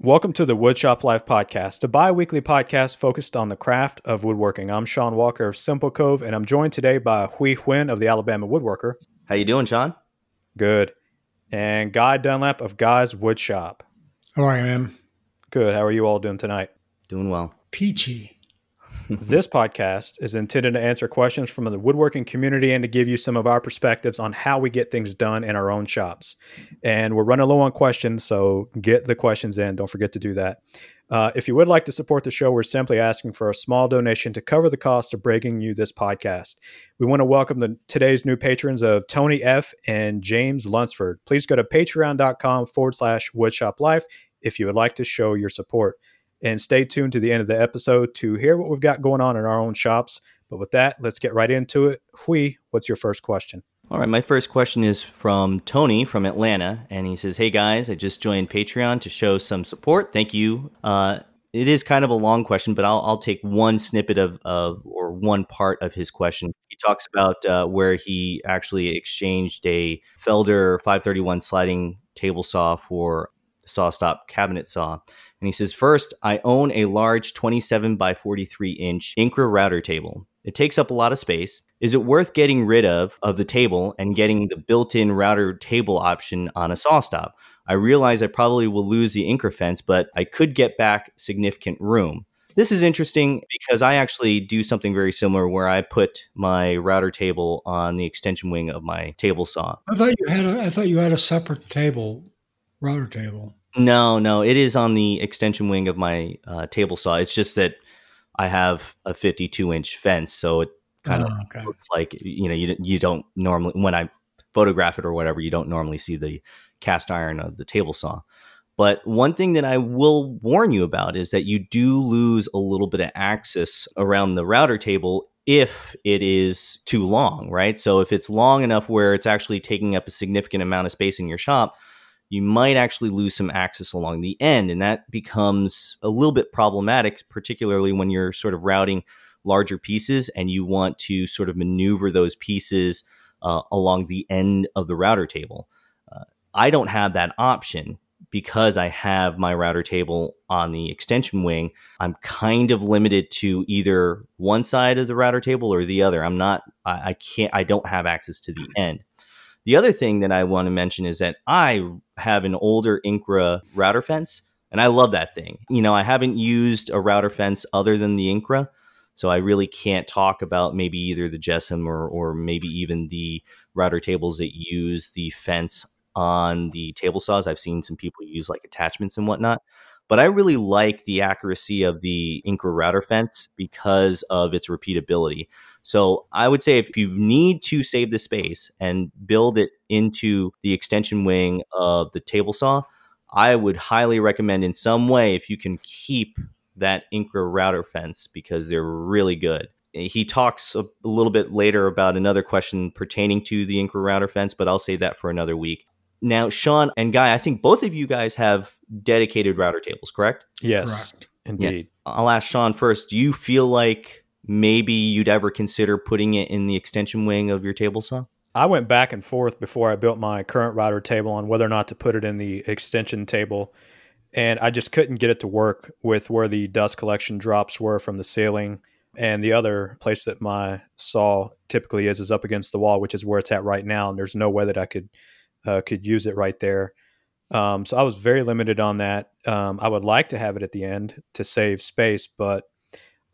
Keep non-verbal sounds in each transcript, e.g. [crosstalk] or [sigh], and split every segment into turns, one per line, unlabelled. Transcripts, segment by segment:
Welcome to the Woodshop Life Podcast, a bi weekly podcast focused on the craft of woodworking. I'm Sean Walker of Simple Cove, and I'm joined today by Hui Huynh of the Alabama Woodworker.
How you doing, Sean?
Good. And Guy Dunlap of Guy's Woodshop.
How are you, man?
Good. How are you all doing tonight?
Doing well.
Peachy. [laughs]
this podcast is intended to answer questions from the woodworking community and to give you some of our perspectives on how we get things done in our own shops. And we're running low on questions, so get the questions in. Don't forget to do that. Uh, if you would like to support the show, we're simply asking for a small donation to cover the cost of bringing you this podcast. We want to welcome the today's new patrons of Tony F. and James Lunsford. Please go to patreon.com forward slash woodshop life if you would like to show your support and stay tuned to the end of the episode to hear what we've got going on in our own shops. But with that, let's get right into it. Hui, what's your first question?
All right, my first question is from Tony from Atlanta, and he says, "Hey guys, I just joined Patreon to show some support. Thank you. Uh, it is kind of a long question, but I'll, I'll take one snippet of, of or one part of his question. He talks about uh, where he actually exchanged a Felder 531 sliding table saw for SawStop cabinet saw. And he says, First, I own a large 27 by 43 inch Incra router table. It takes up a lot of space. Is it worth getting rid of of the table and getting the built-in router table option on a saw stop? I realize I probably will lose the Incra fence, but I could get back significant room. This is interesting because I actually do something very similar where I put my router table on the extension wing of my table saw.
I thought you had a I thought you had a separate table, router table.
No, no, it is on the extension wing of my uh, table saw. It's just that I have a 52 inch fence, so it kind of
Oh, okay.
looks like you know you you don't normally when I photograph it or whatever you don't normally see the cast iron of the table saw. But one thing that I will warn you about is that you do lose a little bit of axis around the router table if it is too long, right? So if it's long enough where it's actually taking up a significant amount of space in your shop, you might actually lose some axis along the end. And that becomes a little bit problematic, particularly when you're sort of routing larger pieces and you want to sort of maneuver those pieces uh, along the end of the router table. Uh, I don't have that option because I have my router table on the extension wing. I'm kind of limited to either one side of the router table or the other. I'm not, I, I can't, I don't have access to the end. The other thing that I want to mention is that I have an older Incra router fence, and I love that thing. You know, I haven't used a router fence other than the Incra, so I really can't talk about maybe either the JessEm or, or maybe even the router tables that use the fence on the table saws. I've seen some people use like attachments and whatnot. But I really like the accuracy of the Incra router fence because of its repeatability. So I would say if you need to save the space and build it into the extension wing of the table saw, I would highly recommend in some way if you can keep that Incra router fence because they're really good. Eh, he talks a little bit later about another question pertaining to the Incra router fence, but I'll save that for another week. Now, Sean and Guy, I think both of you guys have dedicated router tables, correct?
Yes,
Correct.
indeed.
I'll ask Sean first. Do you feel like maybe you'd ever consider putting it in the extension wing of your table saw?
I went back and forth before I built my current router table on whether or not to put it in the extension table. And I just couldn't get it to work with where the dust collection drops were from the ceiling. And the other place that my saw typically is is up against the wall, which is where it's at right now. And there's no way that I could uh, could use it right there. Um, so I was very limited on that. Um, I would like to have it at the end to save space, but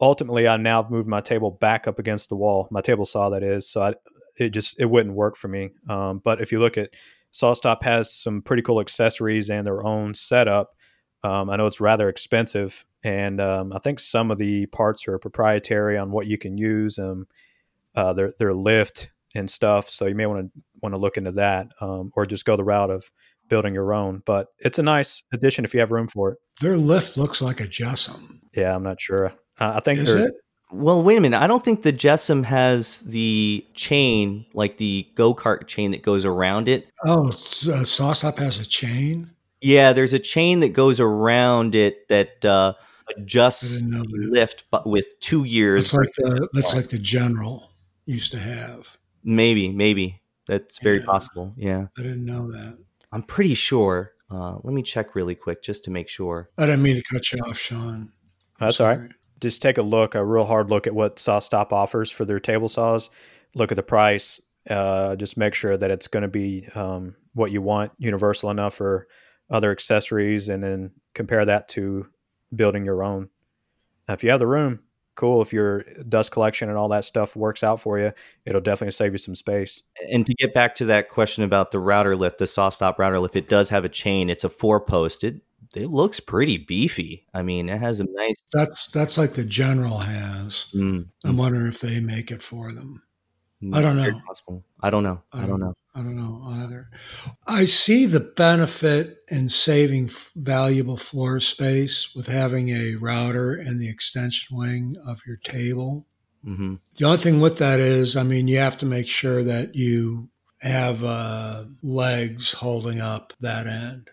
ultimately I now moved my table back up against the wall, my table saw that is. So I, it just it wouldn't work for me. Um, but if you look at SawStop has some pretty cool accessories and their own setup. Um, I know it's rather expensive, and um, I think some of the parts are proprietary on what you can use, um, uh, their their lift and stuff. So you may want to want to look into that, um, or just go the route of building your own. But it's a nice addition if you have room for it.
Their lift looks like a JessEm.
Yeah, I'm not sure. Uh, I think
Is it?
Well, wait a minute. I don't think the JessEm has the chain, like the go kart chain that goes around it.
Oh, s- uh, SawStop has a chain.
Yeah, there's a chain that goes around it that uh, adjusts the
that.
lift, but with two gears.
It's like the that's like the general used to have.
Maybe, maybe that's very
Yeah.
possible. Yeah,
I didn't know that.
I'm pretty sure. Uh, let me check really quick just to make sure.
I didn't mean to cut you off, Sean.
That's all right. Just take a look, a real hard look at what SawStop offers for their table saws. Look at the price. Uh, just make sure that it's going to be um, what you want, universal enough for other accessories, and then compare that to building your own. Now, if you have the room, cool. If your dust collection and all that stuff works out for you, it'll definitely save you some space.
And to get back to that question about the router lift, the saw stop router lift, it does have a chain. It's a four post. It it looks pretty beefy. I mean, it has a nice.
That's that's like the general has.
Mm,
I'm wondering if they make it for them. I don't know.
Possible. I don't know. I don't know.
I don't know either. I see the benefit in saving valuable floor space with having a router in the extension wing of your table.
Mm-hmm.
The only thing with that is, I mean, you have to make sure that you have uh, legs holding up that end.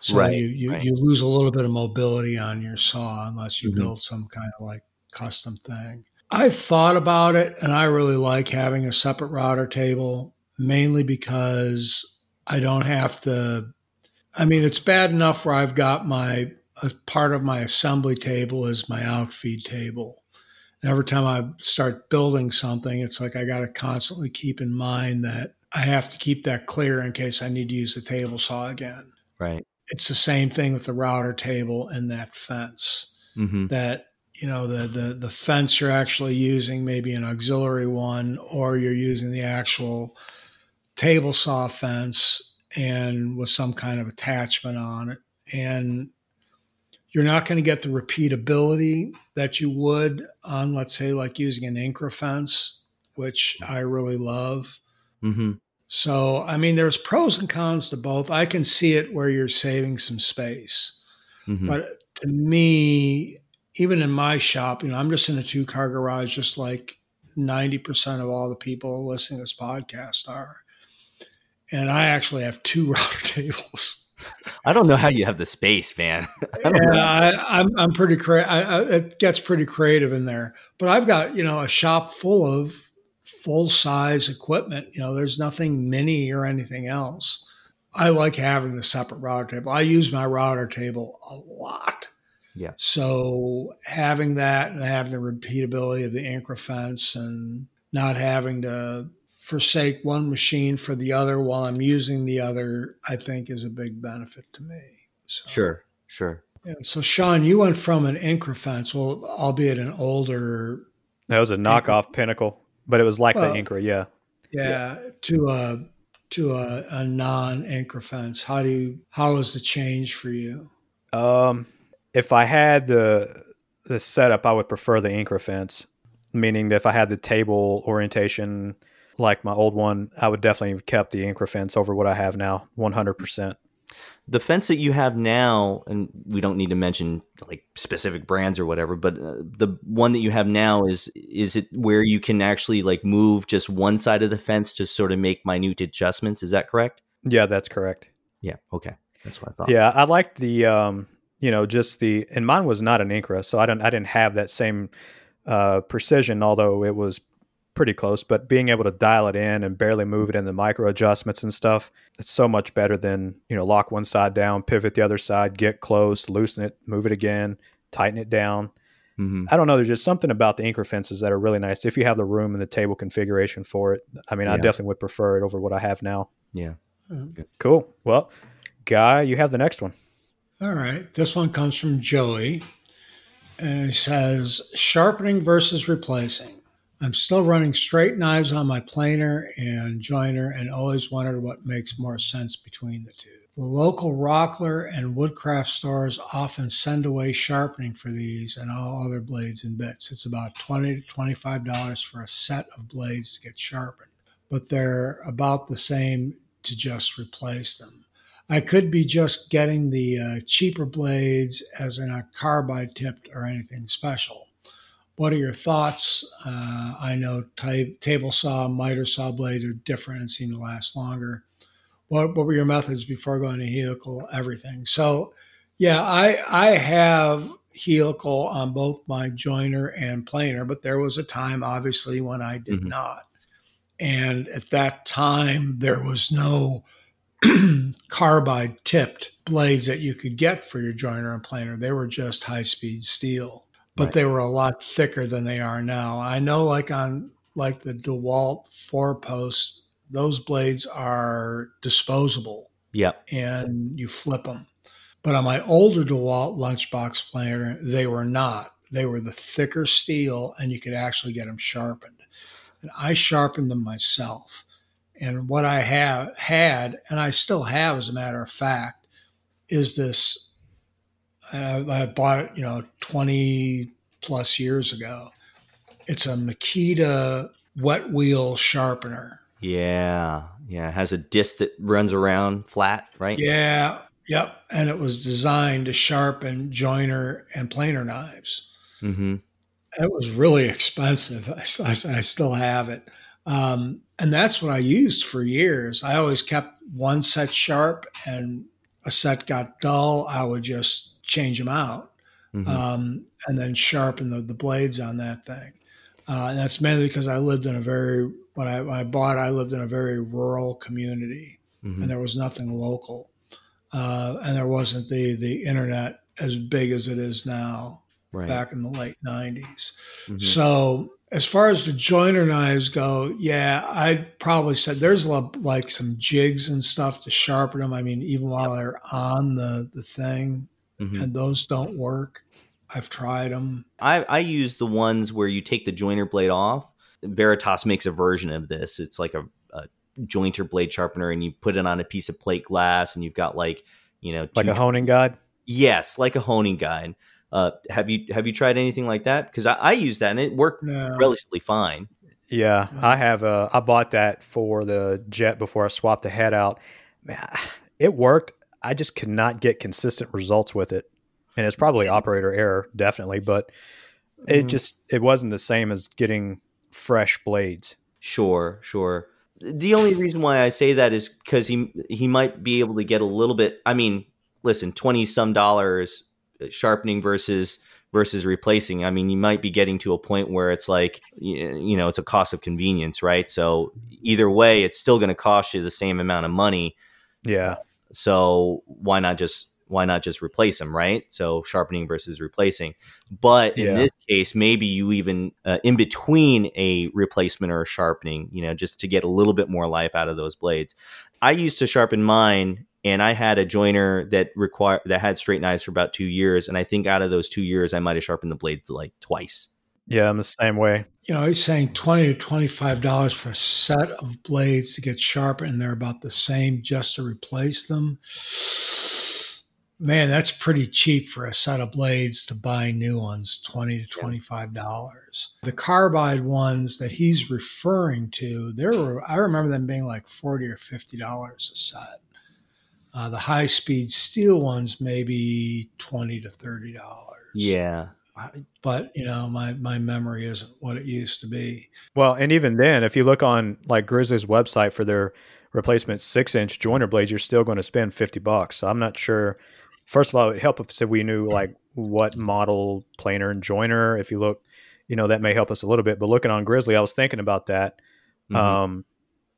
So
Right,
you, you,
right.
you lose a little bit of mobility on your saw unless you
Mhm.
build some kind of like custom thing. I've thought about it and I really like having a separate router table mainly because I don't have to. I mean, it's bad enough where I've got my a part of my assembly table is my outfeed table. And every time I start building something, it's like I got to constantly keep in mind that I have to keep that clear in case I need to use the table saw again.
Right.
It's the same thing with the router table and that fence
Mm-hmm.
that you know the the the fence you're actually using maybe an auxiliary one or you're using the actual table saw fence and with some kind of attachment on it and you're not going to get the repeatability that you would on let's say like using an Incra fence which I really love
Mm-hmm.
so, I mean, there's pros and cons to both. I can see it where you're saving some space.
Mm-hmm.
But to me, even in my shop, you know, I'm just in a two car garage, just like 90% of all the people listening to this podcast are. And I actually have two [laughs] router tables.
I don't know how you have the space, man. [laughs] I
yeah, I, I'm, I'm pretty I, it gets pretty creative in there. But I've got, you know, a shop full of full size equipment. You know, there's nothing mini or anything else. I like having the separate router table. I use my router table a lot.
Yeah.
So having that and having the repeatability of the Incra fence and not having to forsake one machine for the other while I'm using the other, I think is a big benefit to me. So.
Sure. Sure.
Yeah. So, Sean, you went from an Incra fence, well, albeit an older,
That was a knockoff Pinnacle, but it was like
Well-
the Incra, yeah.
yeah, to a to a, a non Incra fence. How do you? How was the change for you?
Um, if I had the the setup, I would prefer the Incra fence. Meaning that if I had the table orientation like my old one, I would definitely have kept the Incra fence over what I have now, one hundred percent.
The fence that you have now, and we don't need to mention like specific brands or whatever, but uh, the one that you have now is is it where you can actually like move just one side of the fence to sort of make minute adjustments? Is that correct?
Yeah, that's correct.
Yeah. Okay. That's what I thought.
Yeah, I liked the um, you know, just the and mine was not an Incra, so I don't I didn't have that same uh, precision, although it was pretty close. But being able to dial it in and barely move it in the micro adjustments and stuff, it's so much better than you know lock one side down, pivot the other side, get close, loosen it, move it again, tighten it down.
hmm
I don't know. There's just something about the Incra fences that are really nice if you have the room and the table configuration for it. I mean, I definitely would prefer it over what I have now.
Yeah.
Cool. Well, Guy, you have the next one.
All right. This one comes from Joey. And he says sharpening versus replacing. I'm still running straight knives on my planer and joiner and always wondered what makes more sense between the two. The local Rockler and Woodcraft stores often send away sharpening for these and all other blades and bits. It's about 20 to $25 for a set of blades to get sharpened, but they're about the same to just replace them. I could be just getting the uh, cheaper blades as they're not carbide tipped or anything special. What are your thoughts? Uh, I know type, table saw, miter saw blades are different and seem to last longer. What, what were your methods before going to helical? Everything. So, yeah, I I have helical on both my joiner and planer, but there was a time, obviously, when I did
Mhm.
not. And at that time, there was no [clears throat] carbide tipped blades that you could get for your joiner and planer. They were just high speed steel, but
Right.
they were a lot thicker than they are now. I know, like on like the DeWalt four post, those blades are disposable
Yep.
and you flip them. But on my older DeWalt lunchbox planer, they were not. They were the thicker steel, and you could actually get them sharpened. And I sharpened them myself. And what I have had, and I still have, as a matter of fact, is this. I, I bought it, you know, twenty plus years ago. It's a Makita wet wheel sharpener.
Yeah. Yeah. It has a disc that runs around flat, right?
Yeah, yep. And it was designed to sharpen joiner and planer knives.
Mm-hmm.
It was really expensive. I, I- I still have it. Um, and that's what I used for years. I always kept one set sharp, and a set got dull. I would just change them out
hmm
um, and then sharpen the, the blades on that thing. Uh, and that's mainly because I lived in a very, when I, when I bought, I lived in a very rural community
hmm
and there was nothing local, uh, and there wasn't the the internet as big as it is now
Right.
back in the late '90s.
Mhm.
So as far as the joiner knives go, yeah, I'd probably said there's like some jigs and stuff to sharpen them. I mean, even while they're on the the thing,
Mhm.
and those don't work. I've tried them.
I, I use the ones where you take the joiner blade off. Veritas makes a version of this. It's like a, a jointer blade sharpener, and you put it on a piece of plate glass, and you've got like you know
Like a honing guide.
yes, like a honing guide. Uh, have you have you tried anything like that? Because I, I use that and it worked
No.
relatively fine.
Yeah,
Yeah.
I have. Uh, I bought that for the jet before I swapped the head out. Man, [sighs] it worked. I just could not get consistent results with it, and it's probably operator error, definitely. But it
Mhm.
just it wasn't the same as getting fresh blades.
Sure, sure. The only reason why I say that is because he he might be able to get a little bit. I mean, listen, twenty some dollars uh, sharpening versus versus replacing. I mean, you might be getting to a point where it's like you know it's a cost of convenience, right? So either way, it's still going to cost you the same amount of money.
Yeah,
So why not just why not just replace them, right? So sharpening versus replacing. But in
Yeah.
this case, maybe you even uh, in between a replacement or a sharpening, you know, just to get a little bit more life out of those blades. I used to sharpen mine, and I had a joiner that require that had straight knives for about two years, and I think out of those two years, I might have sharpened the blades like twice.
Yeah, I'm the same way.
You know, he's saying twenty to twenty-five dollars for a set of blades to get sharpened, and they're about the same just to replace them. Man, that's pretty cheap for a set of blades to buy new ones, twenty to twenty-five dollars. The carbide ones that he's referring to, there were I remember them being like forty or fifty dollars a set. Uh, the high-speed steel ones maybe twenty to thirty dollars.
Yeah,
but you know my my memory isn't what it used to be.
Well, and even then, if you look on like Grizzly's website for their replacement six inch joiner blades, you're still going to spend 50 bucks. So I'm not sure. First of all, it would help if we knew like what model planer and joiner. If you look, you know, that may help us a little bit. But looking on Grizzly, I was thinking about that.
Mhm.
Um,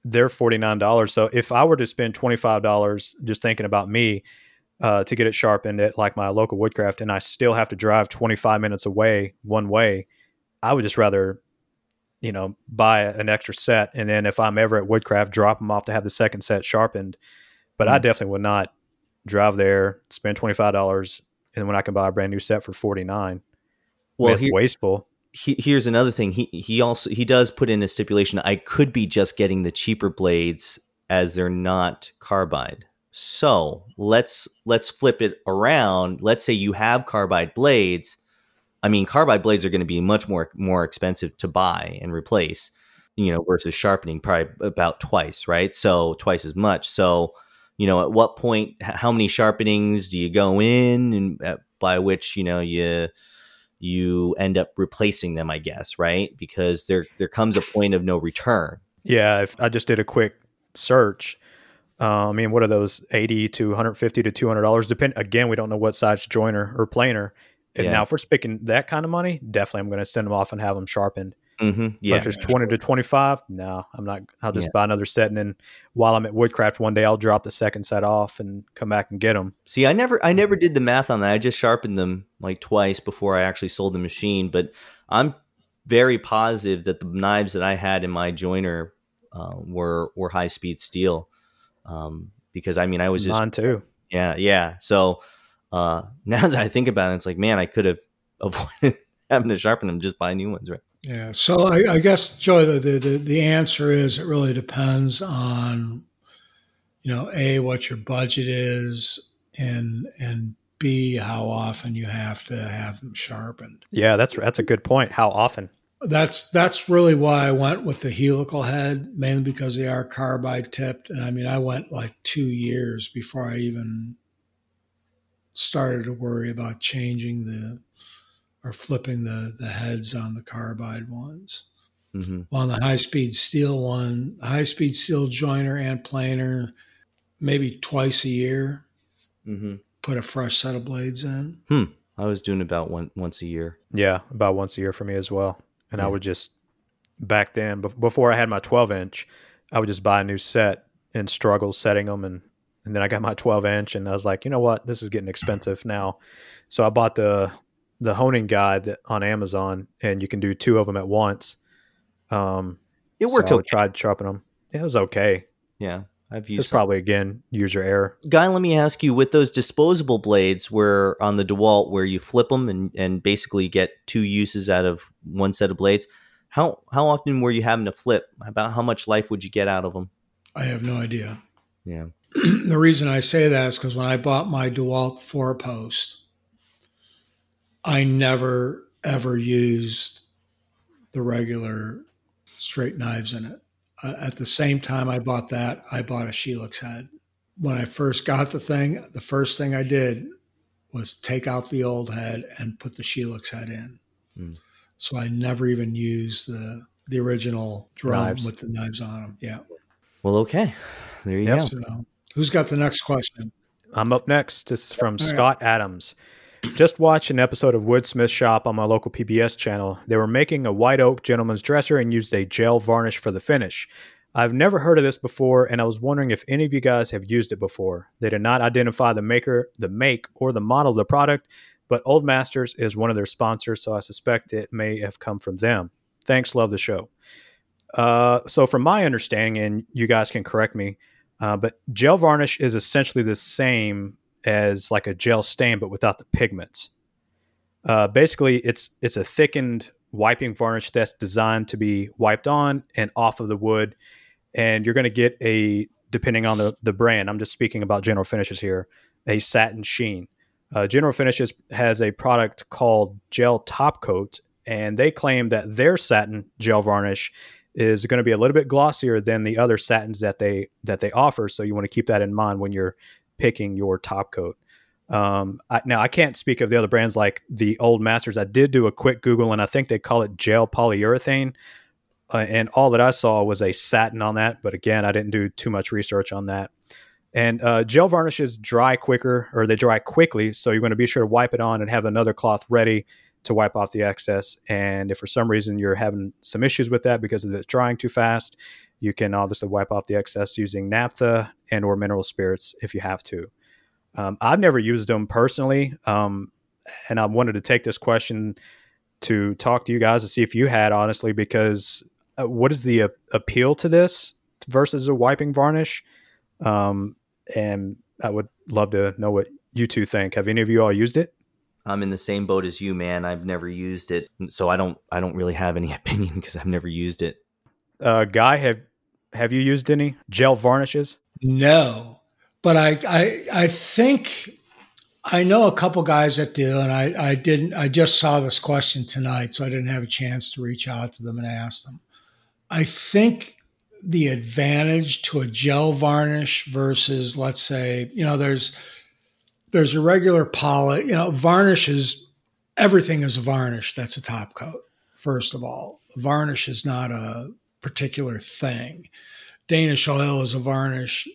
they're $49. So if I were to spend $25 just thinking about me uh, to get it sharpened at like my local woodcraft and I still have to drive 25 minutes away one way, I would just rather you know, buy an extra set, and then if I'm ever at Woodcraft, drop them off to have the second set sharpened. But I
Mm.
definitely would not drive there, spend twenty five dollars, and when I can buy a brand new set for forty nine.
well,
Well, it's
here-
wasteful.
he, here's another thing. He he also he does put in a stipulation. I could be just getting the cheaper blades as they're not carbide. So let's let's flip it around. Let's say you have carbide blades. I mean, carbide blades are going to be much more more expensive to buy and replace, you know, versus sharpening probably about twice, right? So twice as much. So you know, at what point, how many sharpenings do you go in, and uh, by which you know you you end up replacing them, I guess, right? Because there there comes a point of no return.
Yeah, if I just did a quick search, uh, I mean, what are those eighty to one hundred fifty to two hundred dollars? Depend again, we don't know what size joiner or planer. If
Yeah.
now if we're speaking that kind of money, definitely I'm going to send them off and have them sharpened.
Mm-hmm.
But
Yeah.
if it's 20 to 25, no, I'm not. I'll just
Yeah.
buy another set. And then while I'm at Woodcraft one day, I'll drop the second set off and come back and get them.
See, I never, I never did the math on that. I just sharpened them like twice before I actually sold the machine. But I'm very positive that the knives that I had in my joiner uh, were were high speed steel. Um, because I mean, I was just
Mine too.
Yeah, yeah. So uh, [laughs] now that I think about it, it's like, man, I could have [laughs] avoided having to sharpen them just buy new ones, right?
Yeah. So I, I guess, Joy, the, the, the, the answer is it really depends on, you know, A, what your budget is, and, and B, how often you have to have them sharpened.
Yeah, that's that's a good point. How often?
That's that's really why I went with the helical head, mainly because they are carbide tipped. And I mean, I went like two years before I even started to worry about changing the or flipping the the heads on the carbide ones.
Mm-hmm.
on the high speed steel one, high speed steel joiner and planer, maybe twice a year,
Mm-hmm.
put a fresh set of blades in. Hmm.
I was doing about one once a year.
Yeah, about once a year for me as well. And I would just back then bef- before I had my 12 inch, I would just buy a new set and struggle setting them and and then I got my 12 inch and I was like, you know what, this is getting expensive now. So I bought the the honing guide on Amazon and you can do two of them at once. Um,
It
so
worked
I tried sharpening them. It was okay.
Yeah, I've
It's
used.
probably again user error.
Guy, let me ask you: with those disposable blades, where on the Dewalt, where you flip them and and basically get two uses out of one set of blades, how how often were you having to flip? About how much life would you get out of them?
I have no idea.
Yeah. [clears throat]
the reason I say that is because when I bought my DeWalt four post, I never ever used the regular straight knives in it. Uh, at the same time I bought that, I bought a Shelix head. When I first got the thing, the first thing I did was take out the old head and put the Shelix head in.
Mm.
So I never even used the the original drum
Knives.
with the knives on them. Yeah.
Well, okay. There you
Yep.
go.
So who's got the next question?
I'm up next. This is from
right.
Scott Adams. Just watched an episode of Woodsmith Shop on my local PBS channel. They were making a white oak gentleman's dresser and used a gel varnish for the finish. I've never heard of this before, and I was wondering if any of you guys have used it before. They did not identify the maker, the make, or the model of the product, but Old Masters is one of their sponsors, so I suspect it may have come from them. Thanks, love the show. Uh, so, from my understanding, and you guys can correct me, uh, but gel varnish is essentially the same as like a gel stain, but without the pigments. Uh, basically, it's it's a thickened wiping varnish that's designed to be wiped on and off of the wood, and you're going to get a depending on the the brand. I'm just speaking about General Finishes here, a satin sheen. Uh, General Finishes has a product called Gel Top Coat, and they claim that their satin gel varnish is going to be a little bit glossier than the other satins that they that they offer. So you want to keep that in mind when you're picking your top coat. Um, I, now I can't speak of the other brands like the old masters. I did do a quick Google and I think they call it gel polyurethane. Uh, and all that I saw was a satin on that. But again, I didn't do too much research on that. And uh, gel varnishes dry quicker or they dry quickly. So you're going to be sure to wipe it on and have another cloth ready to wipe off the excess. And if for some reason you're having some issues with that because of it drying too fast, you can obviously wipe off the excess using naphtha and or mineral spirits if you have to. Um, I've never used them personally, um, and I wanted to take this question to talk to you guys to see if you had honestly, because uh, what is the uh, appeal to this versus a wiping varnish? Um, and I would love to know what you two think. Have any of you all used it?
I'm in the same boat as you, man. I've never used it, so I don't. I don't really have any [laughs] opinion because I've never used it.
Uh, Guy, have have you used any gel varnishes?
No, but I, I, I think I know a couple guys that do, and I, I didn't. I just saw this question tonight, so I didn't have a chance to reach out to them and ask them. I think the advantage to a gel varnish versus, let's say, you know, there's there's a regular polish. You know, varnish is everything is a varnish. That's a top coat. First of all, varnish is not a particular thing. Danish oil is a varnish.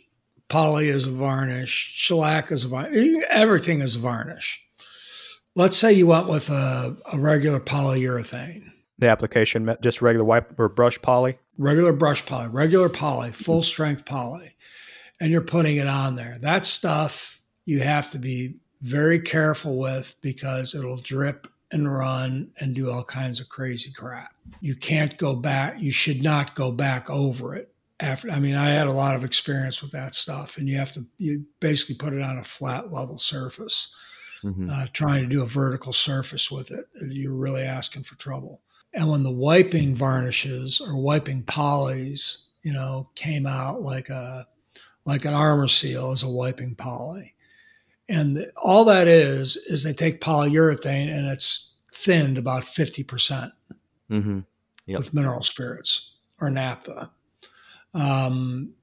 Poly is a varnish. Shellac is a varnish. Everything is a varnish. Let's say you went with a, a regular polyurethane.
the application? Just regular wipe or brush poly?
Regular brush poly, regular poly, full strength poly. And you're putting it on there. That stuff you have to be very careful with because it'll drip and run and do all kinds of crazy crap. You can't go back, you should not go back over it. After I mean, I had a lot of experience with that stuff, and you have to you basically put it on a flat level surface. Mm-hmm. Uh, trying to do a vertical surface with it, you're really asking for trouble. And when the wiping varnishes or wiping polys, you know, came out like a like an Arm-R-Seal as a wiping poly, and the, all that is is they take polyurethane and it's thinned about fifty percent mm-hmm. yep. with mineral spirits or naphtha. Um,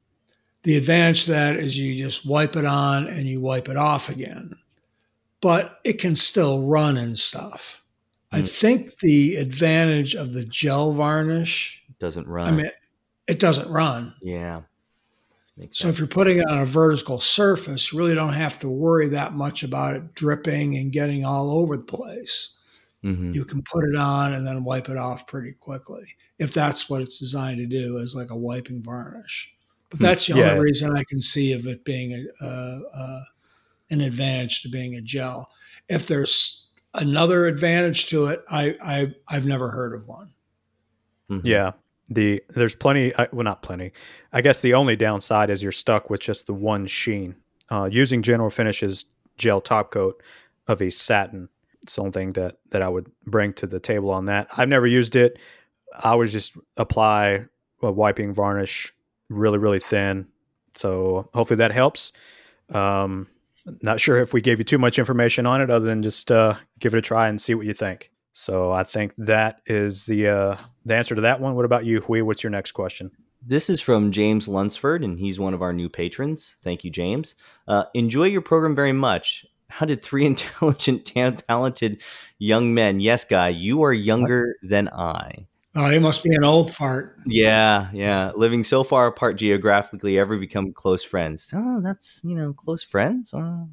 the advantage to that is you just wipe it on and you wipe it off again, but it can still run and stuff. I mm. think the advantage of the gel varnish
doesn't run.
I mean, it doesn't run.
Yeah.
so if you're putting it on a vertical surface, you really don't have to worry that much about it dripping and getting all over the place. Mm-hmm. You can put it on and then wipe it off pretty quickly if that's what it's designed to do as like a wiping varnish. But hmm. that's the yeah. only reason I can see of it being a, a, a, an advantage to being a gel. If there's another advantage to it, I, I I've never heard of one.
Mm-hmm. Yeah, the there's plenty. Well, not plenty. I guess the only downside is you're stuck with just the one sheen. Uh, using General Finishes gel top coat of a satin. It's the only thing that that I would bring to the table on that. I've never used it. I would just apply a wiping varnish really really thin. So hopefully that helps. Um, not sure if we gave you too much information on it, other than just uh, give it a try and see what you think. So I think that is the uh, the answer to that one. What about you, Hui? What's your next question?
This is from James Lunsford, and he's one of our new patrons. Thank you, James. Uh, enjoy your program very much. How did three [laughs] intelligent, talented young men? Yes, guy, you are younger than I.
Oh, he must be an old fart.
Yeah, yeah. Living so far apart geographically, ever become close friends? Oh, that's you know, close friends. Oh.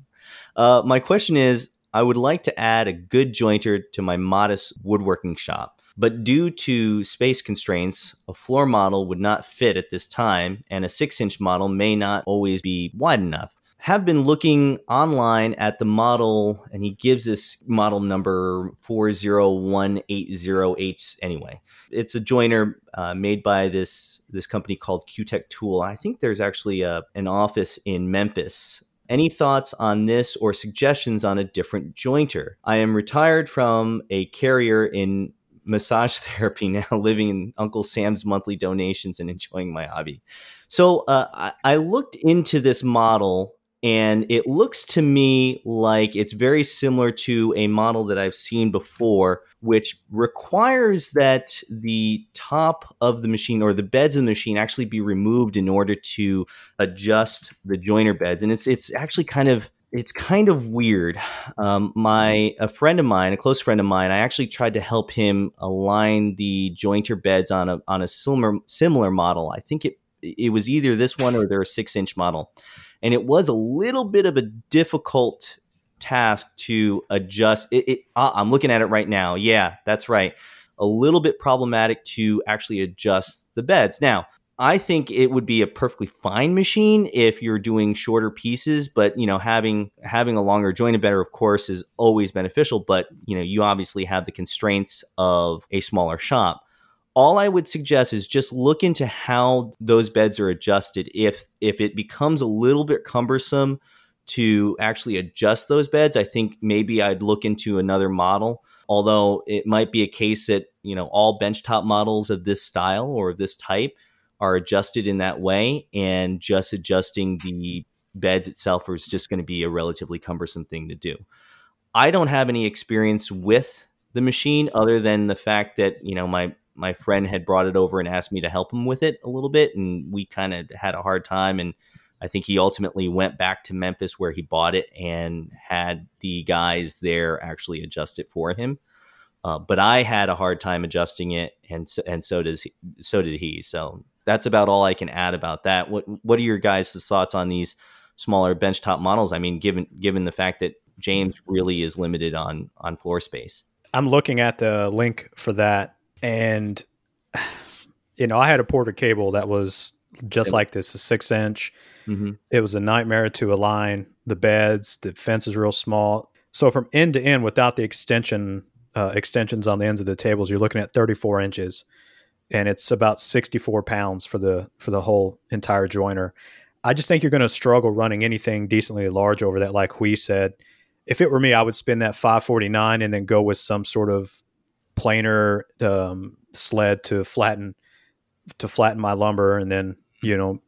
Uh, my question is, I would like to add a good jointer to my modest woodworking shop, but due to space constraints, a floor model would not fit at this time, and a six-inch model may not always be wide enough have been looking online at the model, and he gives this model number 40180H anyway. It's a joiner uh, made by this, this company called Cutech Tool. I think there's actually a, an office in Memphis. Any thoughts on this or suggestions on a different jointer? I am retired from a carrier in massage [laughs] therapy now, living in Uncle Sam's monthly donations and enjoying my hobby. So uh, I, I looked into this model and it looks to me like it's very similar to a model that I've seen before, which requires that the top of the machine or the beds in the machine actually be removed in order to adjust the joiner beds. And it's it's actually kind of it's kind of weird. Um, my a friend of mine, a close friend of mine, I actually tried to help him align the jointer beds on a on a similar similar model. I think it it was either this one or their six inch model and it was a little bit of a difficult task to adjust. It, it uh, I'm looking at it right now. Yeah, that's right. A little bit problematic to actually adjust the beds. Now, I think it would be a perfectly fine machine if you're doing shorter pieces, but you know, having having a longer jointed bed, of course, is always beneficial. But you know, you obviously have the constraints of a smaller shop all I would suggest is just look into how those beds are adjusted. If if it becomes a little bit cumbersome to actually adjust those beds, I think maybe I'd look into another model. Although it might be a case that you know all benchtop models of this style or this type are adjusted in that way, and just adjusting the beds itself is just going to be a relatively cumbersome thing to do. I don't have any experience with the machine other than the fact that you know my my friend had brought it over and asked me to help him with it a little bit, and we kind of had a hard time. And I think he ultimately went back to Memphis where he bought it and had the guys there actually adjust it for him. Uh, but I had a hard time adjusting it, and so, and so does he, so did he. So that's about all I can add about that. What what are your guys' thoughts on these smaller benchtop models? I mean, given given the fact that James really is limited on on floor space.
I'm looking at the link for that and [sighs] you know, I had a Porter cable that was just
Same.
like this, a six inch.
Mm-hmm.
It was a nightmare to align the beds. The fence is real small. So from end to end, without the extension uh, extensions on the ends of the tables, you're looking at 34 inches, and it's about 64 pounds for the for the whole entire joiner. I just think you're going to struggle running anything decently large over that. Like we said, if it were me, I would spend that 549 and then go with some sort of planer um, sled to flatten to flatten my lumber, and then you know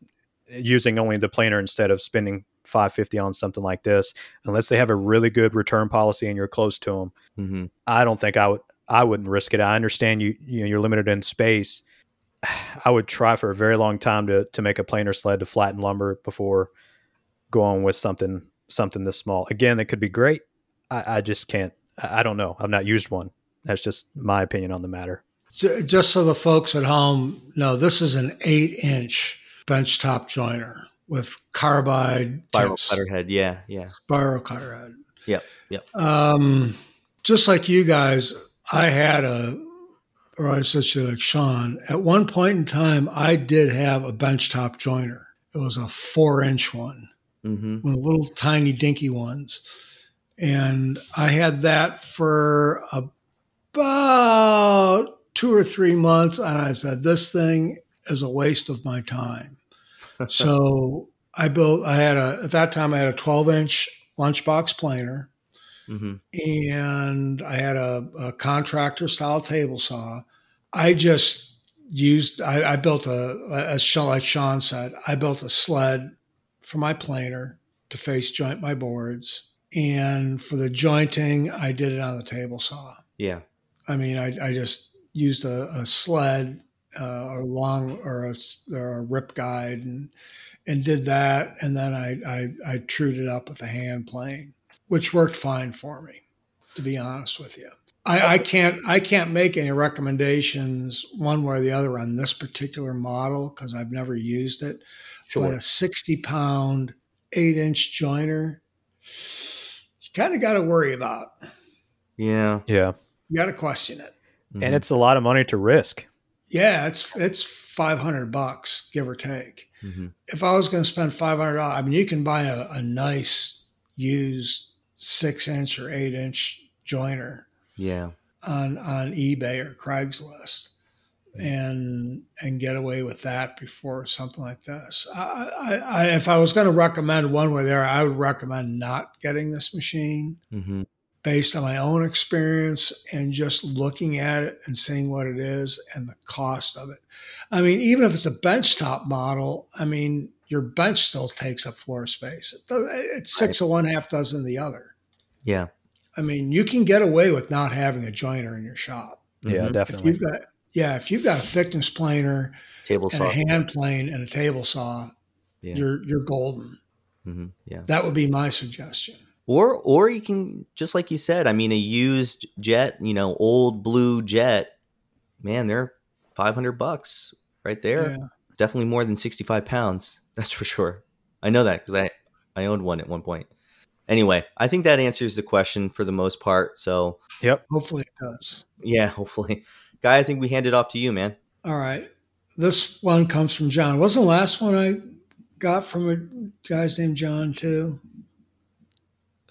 using only the planer instead of spending 550 on something like this unless they have a really good return policy and you're close to them
Mm-hmm.
i don't think i would i wouldn't risk it. I understand you you know you're limited in space. [sighs] I would try for a very long time to to make a planer sled to flatten lumber before going with something something this small. Again it could be great. I, I just can't I, I don't know. I've not used one that's just my opinion on the matter
Just so the folks at home know, this is an eight inch benchtop joiner with carbide
Spiral
tips,
cutter head. Yeah, yeah.
spiral cutter head.
Yep, yep.
Um, just like you guys, I had a, or I said to like Sean, at one point in time, I did have a benchtop joiner. It was a four inch one,
Mm-hmm.
one of the little tiny dinky ones. And I had that for about two or three months. And I said, this thing is a waste of my time. [laughs] so I built, I had a, at that time, I had a 12 inch lunchbox planer
Mm-hmm.
and I had a, a contractor style table saw. I just used, I, I built a, as Sean, like Sean said, I built a sled for my planer to face joint my boards. And for the jointing, I did it on the table saw.
Yeah.
I mean, I, I just used a, a sled uh, or long or a, or a rip guide and and did that, and then I I, I trued it up with a hand plane, which worked fine for me, to be honest with you. I, I can't I can't make any recommendations one way or the other on this particular model because I've never used it. Sure. But a sixty pound eight inch joiner, you kind of got to worry about.
Yeah.
yeah
You got to question it.
Mhm.
and it's a lot of money to risk
Yeah, it's it's five hundred bucks, give or take.
Mhm.
If I was going to spend five hundred I mean, you can buy a, a nice used six inch or eight inch joiner
Yeah.
on on eBay or Craigslist, and and get away with that before something like this. I, I, I if I was going to recommend one way there, I would recommend not getting this machine
Mm-hmm.
Based on my own experience and just looking at it and seeing what it is and the cost of it. I mean, even if it's a benchtop model, I mean, your bench still takes up floor space. It's six of one, half dozen of the other.
Yeah.
I mean, you can get away with not having a joiner in your shop.
yeah
Mhm.
If
definitely
you've got, yeah, if you've got a thickness planer
Table
and
saw.
a hand plane and a table saw,
Yeah.
you're you're golden.
Mhm. Yeah.
That would be my suggestion.
Or or you can just like you said, I mean a used jet, you know, old blue jet, man, they're five hundred bucks right there.
Yeah.
Definitely more than sixty five pounds. [laughs] That's for sure. I know that because I I owned one at one point. Anyway, I think that answers the question for the most part. So
yep
Hopefully it does.
yeah, [laughs] hopefully, guy, I think we hand it off to you, man.
All right. This one comes from John. Wasn't the last one I got from a guy's named John too?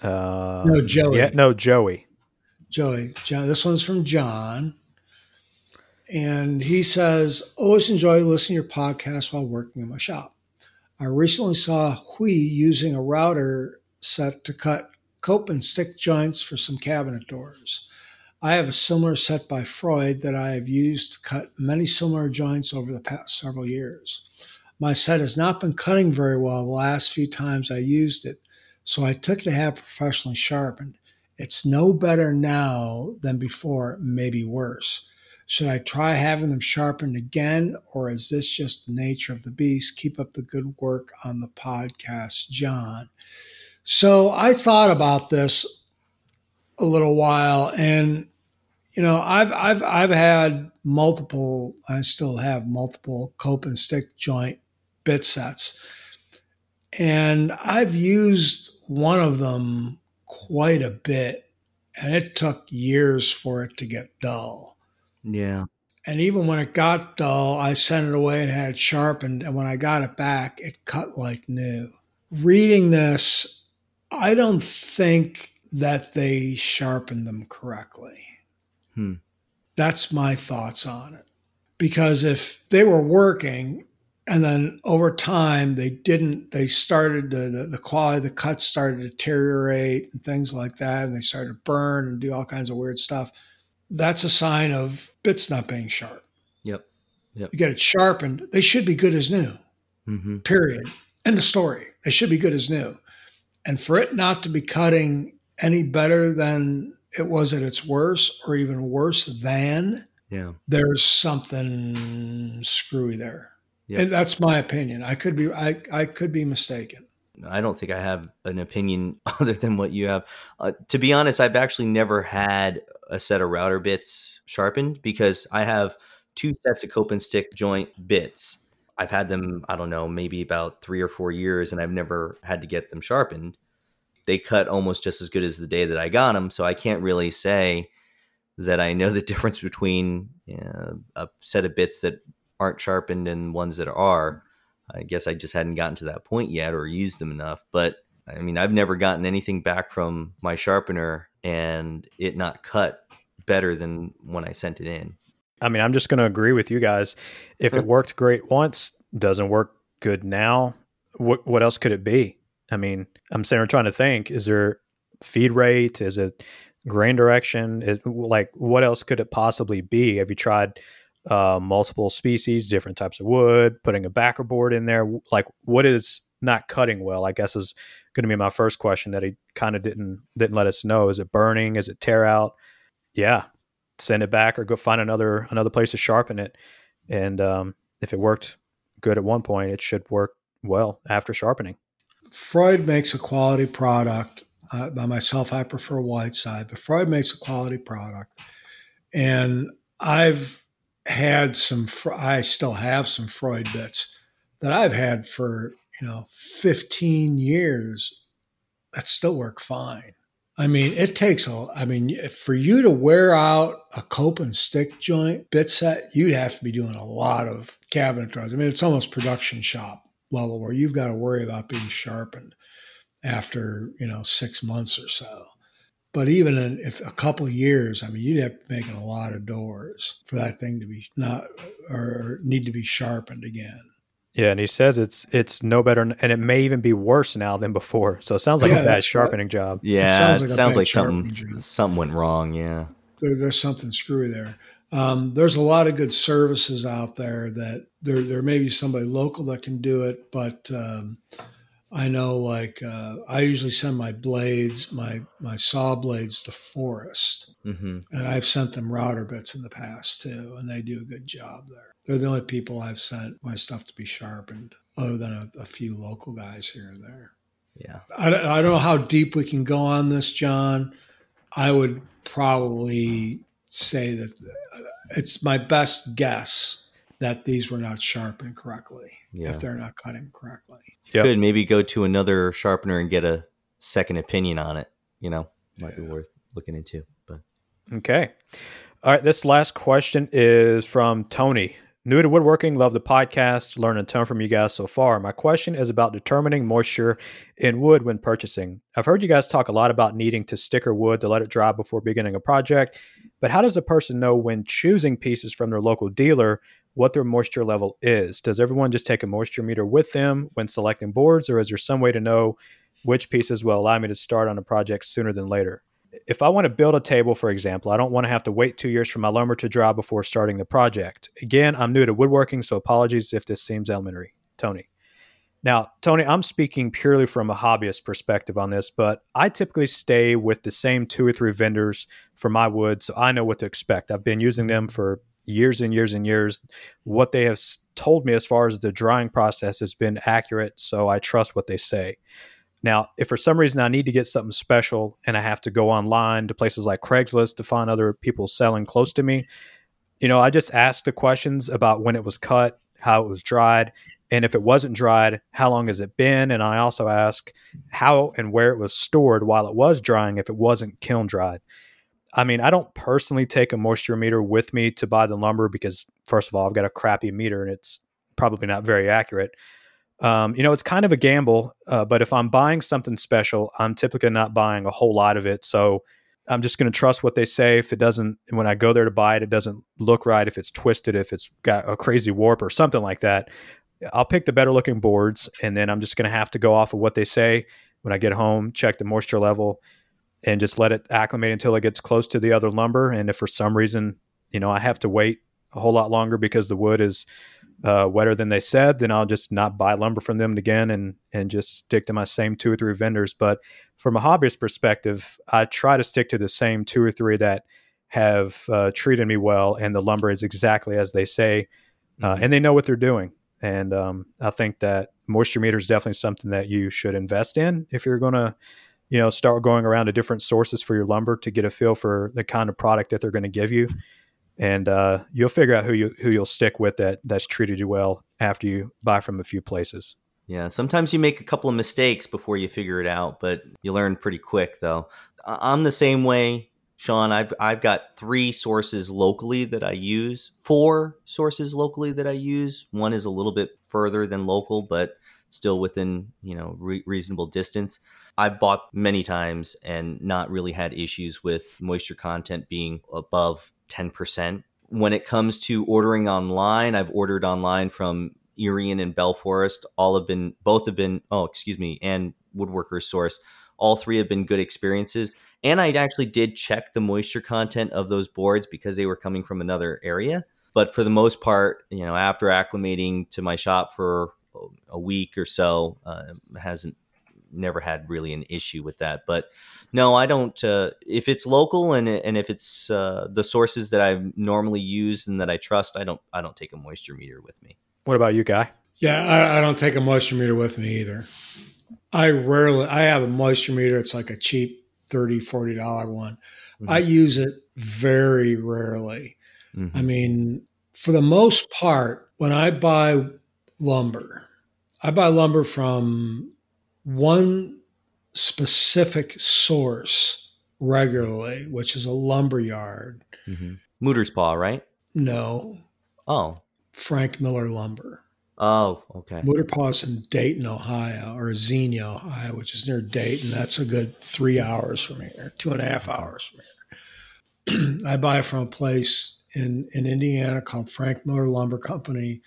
Uh,
No, Joey.
yeah no joey
Joey. John. This one's from John. And he says, always enjoy listening to your podcast while working in my shop. I recently saw Hui using a router set to cut cope and stick joints for some cabinet doors. I have a similar set by Freud that I have used to cut many similar joints over the past several years. My set has not been cutting very well the last few times I used it, so I took it to have professionally sharpened. It's no better now than before, maybe worse. Should I try having them sharpened again, or is this just the nature of the beast? Keep up the good work on the podcast, John. So I thought about this a little while, and you know, I've I've I've had multiple. I still have multiple cope and stick joint bit sets, and I've used one of them quite a bit, and it took years for it to get dull.
Yeah.
And even when it got dull, I sent it away and had it sharpened. And when I got it back, it cut like new. Reading this, I don't think that they sharpened them correctly.
Hmm.
That's my thoughts on it. Because if they were working and then over time they didn't, they started the, the, the quality of the cuts started to deteriorate and things like that, and they started to burn and do all kinds of weird stuff. That's a sign of bits not being sharp.
Yep. Yep.
You get it sharpened, they should be good as new.
Mm-hmm.
Period. End of story. They should be good as new. And for it not to be cutting any better than it was at its worst, or even worse than,
Yeah.
there's something screwy there.
Yeah.
And that's my opinion. I could be I, I could be mistaken.
I don't think I have an opinion [laughs] other than what you have. Uh, to be honest, I've actually never had a set of router bits sharpened because I have two sets of cope and stick joint bits. I've had them, I don't know, maybe about three or four years, and I've never had to get them sharpened. They cut almost just as good as the day that I got them, so I can't really say that I know the [laughs] difference between uh, a set of bits that aren't sharpened and ones that are. I guess I just hadn't gotten to that point yet or used them enough. But I mean, I've never gotten anything back from my sharpener and it not cut better than when I sent it in.
I mean, I'm just going to agree with you guys. If it worked great once, doesn't work good now, what what else could it be? I mean, I'm sitting here trying to think: is there feed rate? Is it grain direction? Is like what else could it possibly be? Have you tried uh, multiple species, different types of wood, putting a backer board in there? Like, what is not cutting well? I guess is going to be my first question that he kind of didn't didn't let us know. Is it burning? Is it tear out? Yeah, send it back or go find another another place to sharpen it. And um, if it worked good at one point, it should work well after sharpening.
Freud makes a quality product. Uh, by myself, I prefer Whiteside, but Freud makes a quality product. And I've had some, I still have some Freud bits that I've had for, you know, 15 years that still work fine. I mean, it takes a, I mean, for you to wear out a cope and stick joint bit set, you'd have to be doing a lot of cabinet draws. I mean, it's almost production shop level where you've got to worry about being sharpened after, you know, six months or so. But even in if a couple years, I mean, you'd have to be making a lot of doors for that thing to be not or need to be sharpened again.
Yeah, and he says it's it's no better, and it may even be worse now than before. So it sounds like
Yeah,
a bad
that's
sharpening job.
Yeah,
It
it
sounds
sounds
like
like,
a bad sharpening
something
job.
something went wrong. Yeah.
There, there's something screwy there. Um, there's a lot of good services out there that there there may be somebody local that can do it, but um, I know like uh, I usually send my blades, my my saw blades to Forrest,
hmm
and I've sent them router bits in the past too, and they do a good job there. They're the only people I've sent my stuff to be sharpened, other than a, a few local guys here and there.
Yeah.
I, don't- I don't know how deep we can go on this, John. I would probably say that uh, it's my best guess that these were not sharpened correctly
Yeah.
if they're not cutting correctly.
Yep.
Could maybe go to another sharpener and get a second opinion on it. You know, might be worth looking into. But
Okay. All right. This last question is from Tony. New to woodworking, love the podcast, learned a ton from you guys so far. My question is about determining moisture in wood when purchasing. I've heard you guys talk a lot about needing to sticker wood to let it dry before beginning a project, but how does a person know when choosing pieces from their local dealer what their moisture level is? Does everyone just take a moisture meter with them when selecting boards, or is there some way to know which pieces will allow me to start on a project sooner than later? if I want to build a table, for example, I don't want to have to wait two years for my lumber to dry before starting the project. Again, I'm new to woodworking, so apologies if this seems elementary. Tony. Now, Tony, I'm speaking purely from a hobbyist perspective on this, but I typically stay with the same two or three vendors for my wood, so I know what to expect. I've been using them for years and years and years. What they have told me as far as the drying process has been accurate, so I trust what they say. Now, if for some reason I need to get something special and I have to go online to places like Craigslist to find other people selling close to me, you know, I just ask the questions about when it was cut, how it was dried, and if it wasn't dried, how long has it been? And I also ask how and where it was stored while it was drying if it wasn't kiln dried. I mean, I don't personally take a moisture meter with me to buy the lumber because, first of all, I've got a crappy meter and it's probably not very accurate. Um, you know, it's kind of a gamble, uh, but if I'm buying something special, I'm typically not buying a whole lot of it. So I'm just going to trust what they say. If it doesn't, when I go there to buy it, it doesn't look right. If it's twisted, if it's got a crazy warp or something like that, I'll pick the better looking boards. And then I'm just going to have to go off of what they say when I get home, check the moisture level, and just let it acclimate until it gets close to the other lumber. And if for some reason, you know, I have to wait a whole lot longer because the wood is uh, wetter than they said, then I'll just not buy lumber from them again and and just stick to my same two or three vendors. But from a hobbyist perspective, I try to stick to the same two or three that have uh, treated me well, and the lumber is exactly as they say, uh, mm-hmm. and they know what they're doing. And um, I think that moisture meter is definitely something that you should invest in if you're going to, you know, start going around to different sources for your lumber to get a feel for the kind of product that they're going to give you and uh, you'll figure out who you who you'll stick with that that's treated you well after you buy from a few places.
Yeah, sometimes you make a couple of mistakes before you figure it out, but you learn pretty quick though. I'm the same way, Sean. I've I've got three sources locally that I use, four sources locally that I use. One is a little bit further than local, but still within you know re- reasonable distance. I've bought many times and not really had issues with moisture content being above 10%. When it comes to ordering online, I've ordered online from Irion and Bell Forest. All have been, both have been, oh, excuse me, and Woodworker's Source. All three have been good experiences. And I actually did check the moisture content of those boards because they were coming from another area. But for the most part, you know, after acclimating to my shop for a week or so, uh, hasn't never had really an issue with that. But no, I don't. Uh, if it's local and and if it's uh, the sources that I normally use and that I trust, I don't I don't take a moisture meter with me.
What about you, guy?
Yeah, I, I don't take a moisture meter with me either. I rarely. I have a moisture meter. It's like a cheap 30 40 dollar one. Mm-hmm. I use it very rarely. Mm-hmm. I mean, for the most part, when I buy lumber, I buy lumber from one specific source regularly, which is a lumber yard.
Mm-hmm. Mooter's Paw, right?
No.
Oh.
Frank Miller Lumber.
Oh, okay.
Mooterpaw's in Dayton, Ohio, or Xenia, Ohio, which is near Dayton. That's a good three hours from here, two and a half hours from here. [clears throat] I buy from a place in, in Indiana called Frank Miller Lumber Company.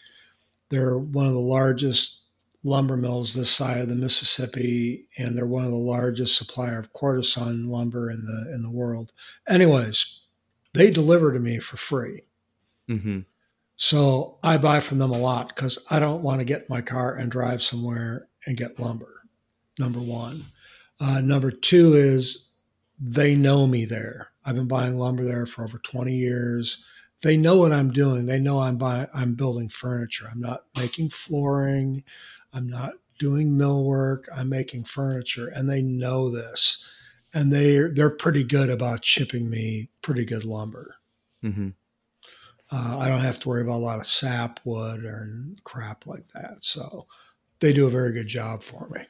They're one of the largest lumber mills this side of the Mississippi, and they're one of the largest supplier of quarter-sawn lumber in the in the world. Anyways, they deliver to me for free. Mm-hmm. So I buy from them a lot because I don't want to get in my car and drive somewhere and get lumber. Number one. Uh, number two is they know me there. I've been buying lumber there for over 20 years. They know what I'm doing. They know I'm buying, I'm building furniture. I'm not making flooring. I'm not doing millwork. I'm making furniture, and they know this, and they they're pretty good about shipping me pretty good lumber. Mm-hmm. Uh, I don't have to worry about a lot of sap wood or crap like that. So they do a very good job for me.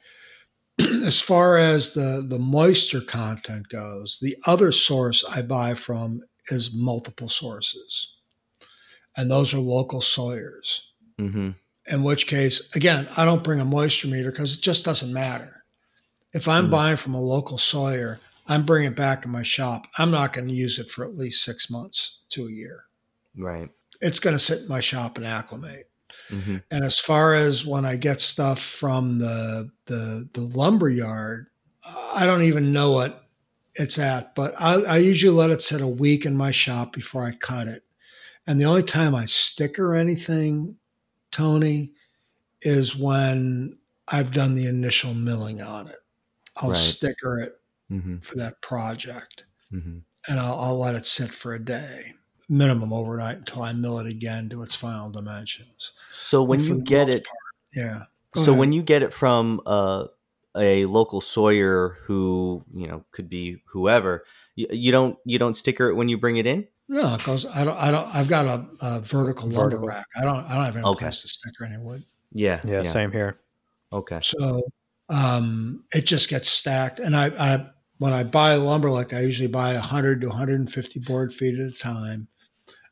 [clears throat] as far as the the moisture content goes, the other source I buy from is multiple sources, and those are local sawyers. Mm-hmm in which case, again, I don't bring a moisture meter because it just doesn't matter. If I'm mm buying from a local sawyer, I'm bringing it back in my shop. I'm not going to use it for at least six months to a year.
Right.
It's going to sit in my shop and acclimate. Mm-hmm. And as far as when I get stuff from the the the lumber yard, I don't even know what it's at, but I, I usually let it sit a week in my shop before I cut it. And the only time I sticker anything Tony, is when I've done the initial milling on it. I'll right. sticker it mm-hmm. for that project mm-hmm. and I'll, I'll, let it sit for a day, minimum overnight until I mill it again to its final dimensions.
So when you get it, part,
yeah.
so ahead. when you get it from uh, a local sawyer who you know could be whoever, you, you don't you don't sticker it when you bring it in.
No, because I don't. I don't. I've got a, a vertical, vertical lumber rack. I don't. I don't have any okay. place to stick any wood.
Yeah,
yeah, yeah, same here.
Okay.
So um, it just gets stacked, and I, I when I buy lumber like that, I usually buy 100 to 150 board feet at a time.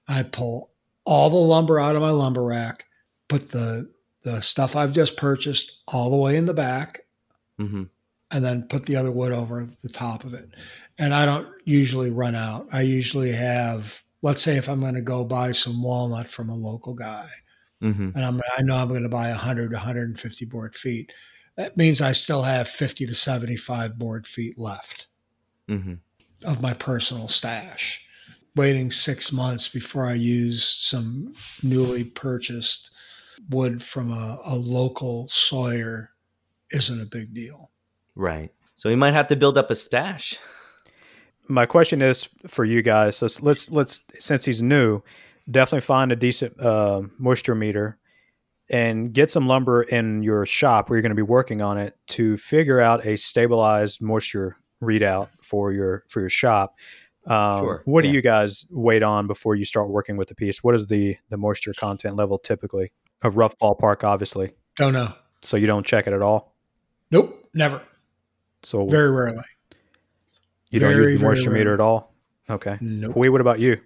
I pull all the lumber out of my lumber rack, put the the stuff I've just purchased all the way in the back,
Mm-hmm.
and then put the other wood over the top of it. And I don't usually run out. I usually have, let's say, if I'm going to go buy some walnut from a local guy,
Mm-hmm.
and I'm, I know I'm going to buy 100 to 150 board feet. That means I still have 50 to 75 board feet left
Mm-hmm.
of my personal stash. Waiting six months before I use some newly purchased wood from a, a local sawyer isn't a big deal.
Right. So you might have to build up a stash.
My question is for you guys. So let's let's since he's new, definitely find a decent uh, moisture meter and get some lumber in your shop where you're going to be working on it to figure out a stabilized moisture readout for your for your shop. Um,
Sure,
What do you guys wait on before you start working with the piece? What is the the moisture content level typically? A rough ballpark, obviously.
Don't know.
So you don't check it at all.
Nope, never.
So
Very rarely.
you don't
very,
use the moisture meter at all. Okay.
Nope.
Wait, what about you?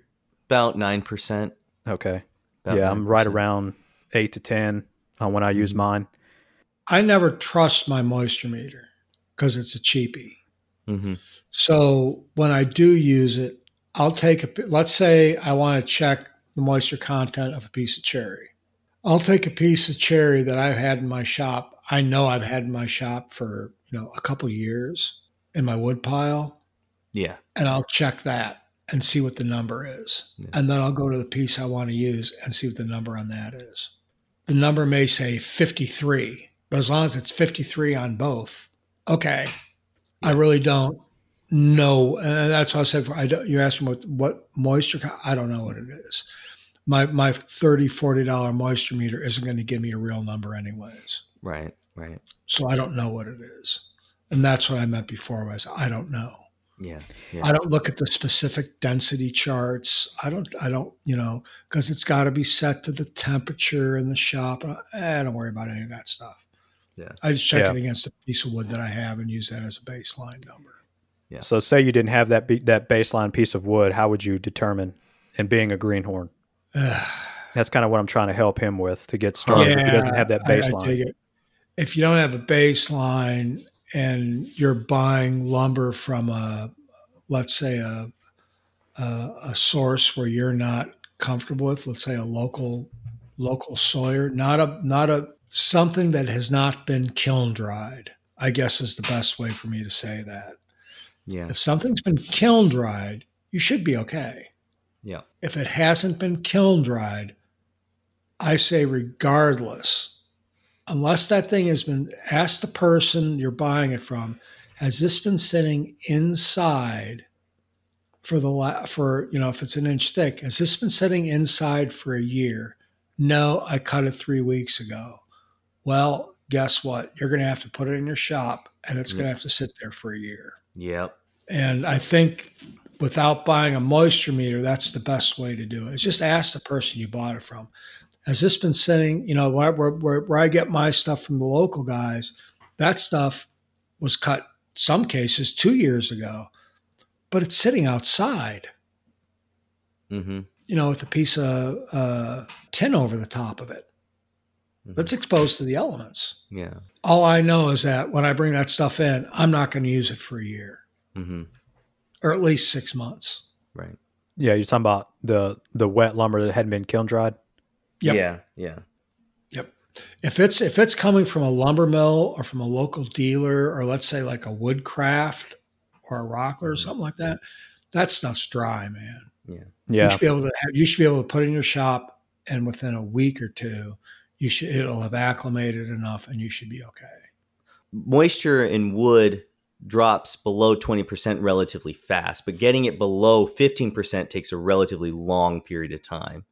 About nine percent.
Okay. yeah, I'm right around eight to ten on when I use
Mhm.
mine.
I never trust my moisture meter because it's a cheapie.
Mm-hmm.
So when I do use it, I'll take a, pi- let's say I want to check the moisture content of a piece of cherry. I'll take a piece of cherry that I've had in my shop. I know I've had my shop for, you know, a couple years in my wood pile
Yeah.
and I'll check that and see what the number is.
Yeah.
And then I'll go to the piece I want to use and see what the number on that is. The number may say 53, but as long as it's 53 on both, okay. I really don't know. And that's why I said, I don't, you asked me what, what moisture, I don't know what it is. My, my 30 $40 moisture meter isn't going to give me a real number anyways.
Right. Right.
So I don't know what it is. And that's what I meant before was I don't know.
Yeah. Yeah.
I don't look at the specific density charts. I don't, I don't, you know, because it's got to be set to the temperature in the shop. And I, I don't worry about any of that stuff.
Yeah.
I just check
Yeah.
it against a piece of wood that I have and use that as a baseline number.
Yeah.
So say you didn't have that be- that baseline piece of wood, how would you determine? And being a greenhorn, [sighs] that's kind of what I'm trying to help him with to get started. if he doesn't have that
I- I
baseline.
dig it. If you don't have a baseline and you're buying lumber from a, let's say a, a, a source where you're not comfortable with, let's say a local local sawyer, not a not a something that has not been kiln dried. I guess is the best way for me to say that.
Yeah.
If something's been kiln dried, you should be okay.
Yeah.
If it hasn't been kiln dried, I say regardless, unless that thing has been ask the person you're buying it from, has this been sitting inside for the la- for you know if it's an inch thick, has this been sitting inside for a year? No, I cut it three weeks ago. Well, guess what? You're going to have to put it in your shop, and it's going to have to sit there for a year.
Yep.
And I think without buying a moisture meter, that's the best way to do it. It's just ask the person you bought it from. Has this been sitting, you know, where, where, where, where I get my stuff from the local guys, that stuff was cut some cases two years ago, but it's sitting outside,
Mm-hmm.
you know, with a piece of uh, tin over the top of it.
Mhm.
It's exposed to the elements.
Yeah.
All I know is that when I bring that stuff in, I'm not going to use it for a year
Mm-hmm.
or at least six months.
Right.
yeah, you're talking about the the wet lumber that hadn't been kiln dried.
Yep.
Yeah. Yeah. Yep.
If it's if it's coming from a lumber mill or from a local dealer or let's say like a woodcraft or a rockler or mm-hmm. something like that that stuff's dry man Yeah.
Yeah, You
should be able to have, you should be able to put it in your shop and within a week or two you should it'll have acclimated enough and you should be okay
Moisture in wood drops below 20% relatively fast, but getting it below 15% takes a relatively long period of time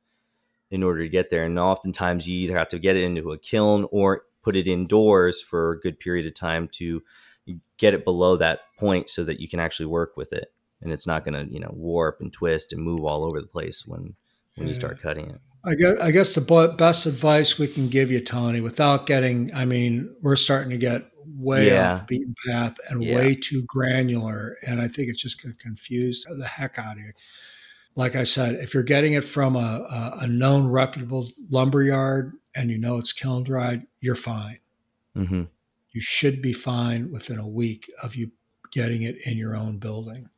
in order to get there. And oftentimes you either have to get it into a kiln or put it indoors for a good period of time to get it below that point so that you can actually work with it. And it's not going to, you know, warp and twist and move all over the place when when you start cutting it.
I guess, I guess the best advice we can give you, Tony, without getting, I mean, we're starting to get way
Yeah.
off the beaten path and
Yeah.
way too granular. And I think it's just going to confuse the heck out of you. Like I said, if you're getting it from a, a, known reputable lumber yard and you know it's kiln dried, you're fine.
hmm
You should be fine within a week of you getting it in your own building.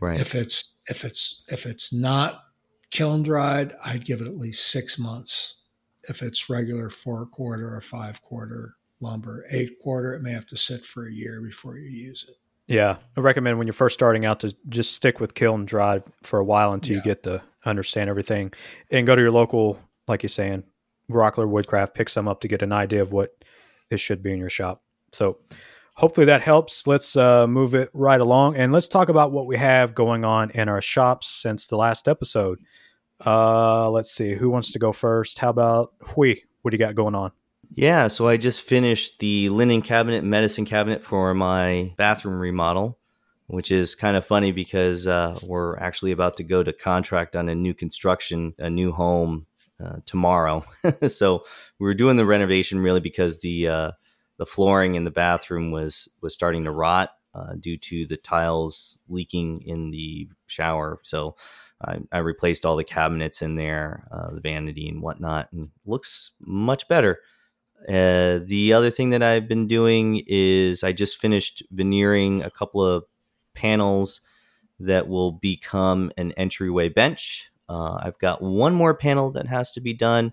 Right.
If it's if it's if it's not kiln dried, I'd give it at least six months. If it's regular four quarter or five quarter lumber, eight quarter, it may have to sit for a year before you use it.
Yeah, I recommend when you're first starting out to just stick with kiln dried for a while until you get to understand everything, and go to your local, like you're saying, Rockler Woodcraft, pick some up to get an idea of what it should be in your shop. So, hopefully that helps. Let's uh, move it right along, and let's talk about what we have going on in our shops since the last episode. Uh, let's see, who wants to go first? How about Huy? What do you got going on?
Yeah, so I just finished the linen cabinet, medicine cabinet for my bathroom remodel, which is kind of funny because uh, we're actually about to go to contract on a new construction, a new home uh, tomorrow. [laughs] so we were doing the renovation really because the uh, the flooring in the bathroom was was starting to rot uh, due to the tiles leaking in the shower. So I, I replaced all the cabinets in there, uh, the vanity and whatnot, and looks much better. Uh, the other thing that I've been doing is I just finished veneering a couple of panels that will become an entryway bench. Uh, I've got one more panel that has to be done,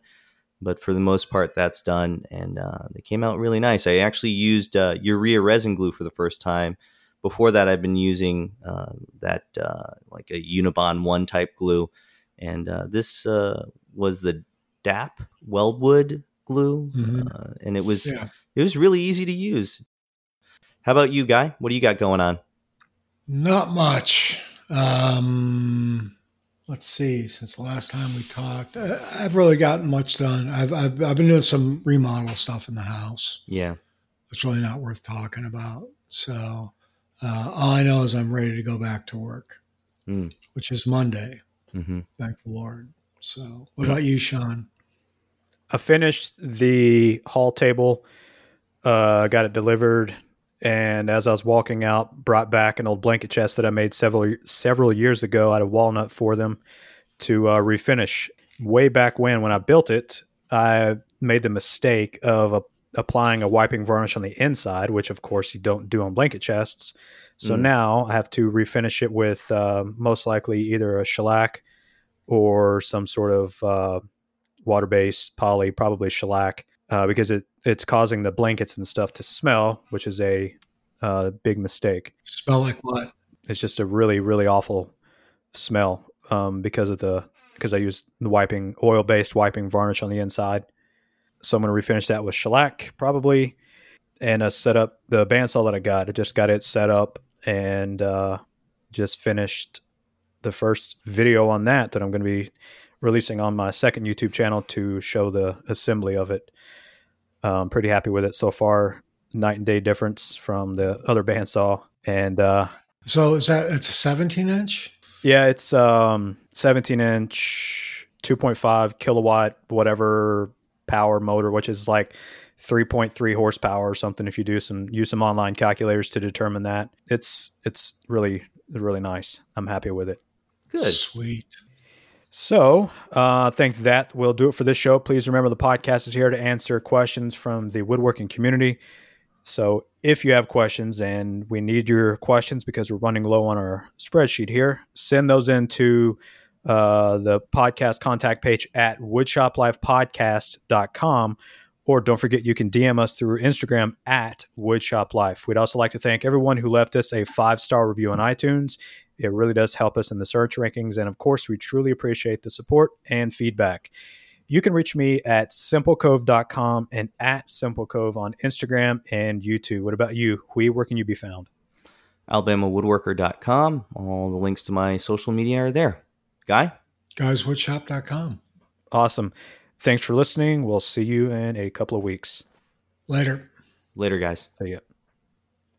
but for the most part, that's done, and uh, they came out really nice. I actually used uh, urea resin glue for the first time. Before that, I've been using uh, that uh, like a Unibond one type glue, and this was the DAP Weldwood glue,
Mhm.
uh, and it was
Yeah.
it was really easy to use. How about you, guy? What do you got going on?
Not much. Um, let's see. Since the last time we talked, I, I've really gotten much done. I've, I've I've been doing some remodel stuff in the house.
Yeah,
It's really not worth talking about. So uh, all I know is I'm ready to go back to work,
Mm.
which is Monday.
hmm
Thank the Lord. So, what about you, Sean?
I finished the hall table, uh, got it delivered, and as I was walking out, brought back an old blanket chest that I made several several years ago out of walnut for them to uh, refinish. Way back when, when I built it, I made the mistake of uh, applying a wiping varnish on the inside, which of course you don't do on blanket chests. So
Mm.
now I have to refinish it with uh, most likely either a shellac or some sort of uh, water based poly, probably shellac, uh, because it it's causing the blankets and stuff to smell, which is a uh, big mistake.
Smell like what?
It's just a really really awful smell um, because of the because I used the wiping oil based wiping varnish on the inside. So I'm going to refinish that with shellac probably, and uh, set up the bandsaw that I got. I just got it set up and uh, just finished the first video on that that I'm going to be releasing on my second YouTube channel to show the assembly of it. I'm pretty happy with it so far. Night and day difference from the other bandsaw, and uh,
So, is that it's a 17 inch?
yeah, it's um 17 inch, 2.5 kilowatt, whatever power motor, which is like 3.3 horsepower or something. If you do some use some online calculators to determine that, it's it's really really nice. I'm happy with it.
good.
Sweet.
So, uh, I think that will do it for this show. Please remember the podcast is here to answer questions from the woodworking community. So, if you have questions and we need your questions because we're running low on our spreadsheet here, send those into uh, the podcast contact page at woodshoplifepodcast.com. Or don't forget, you can DM us through Instagram at woodshoplife. We'd also like to thank everyone who left us a five star review on iTunes. It really does help us in the search rankings. And of course, we truly appreciate the support and feedback. You can reach me at simplecove.com and at simplecove on Instagram and YouTube. What about you? Huy, where can you be found?
AlabamaWoodworker.com. All the links to my social media are there. Guy?
Guyswoodshop.com.
Awesome. Thanks for listening. We'll see you in a couple of weeks.
Later.
Later, guys.
See ya.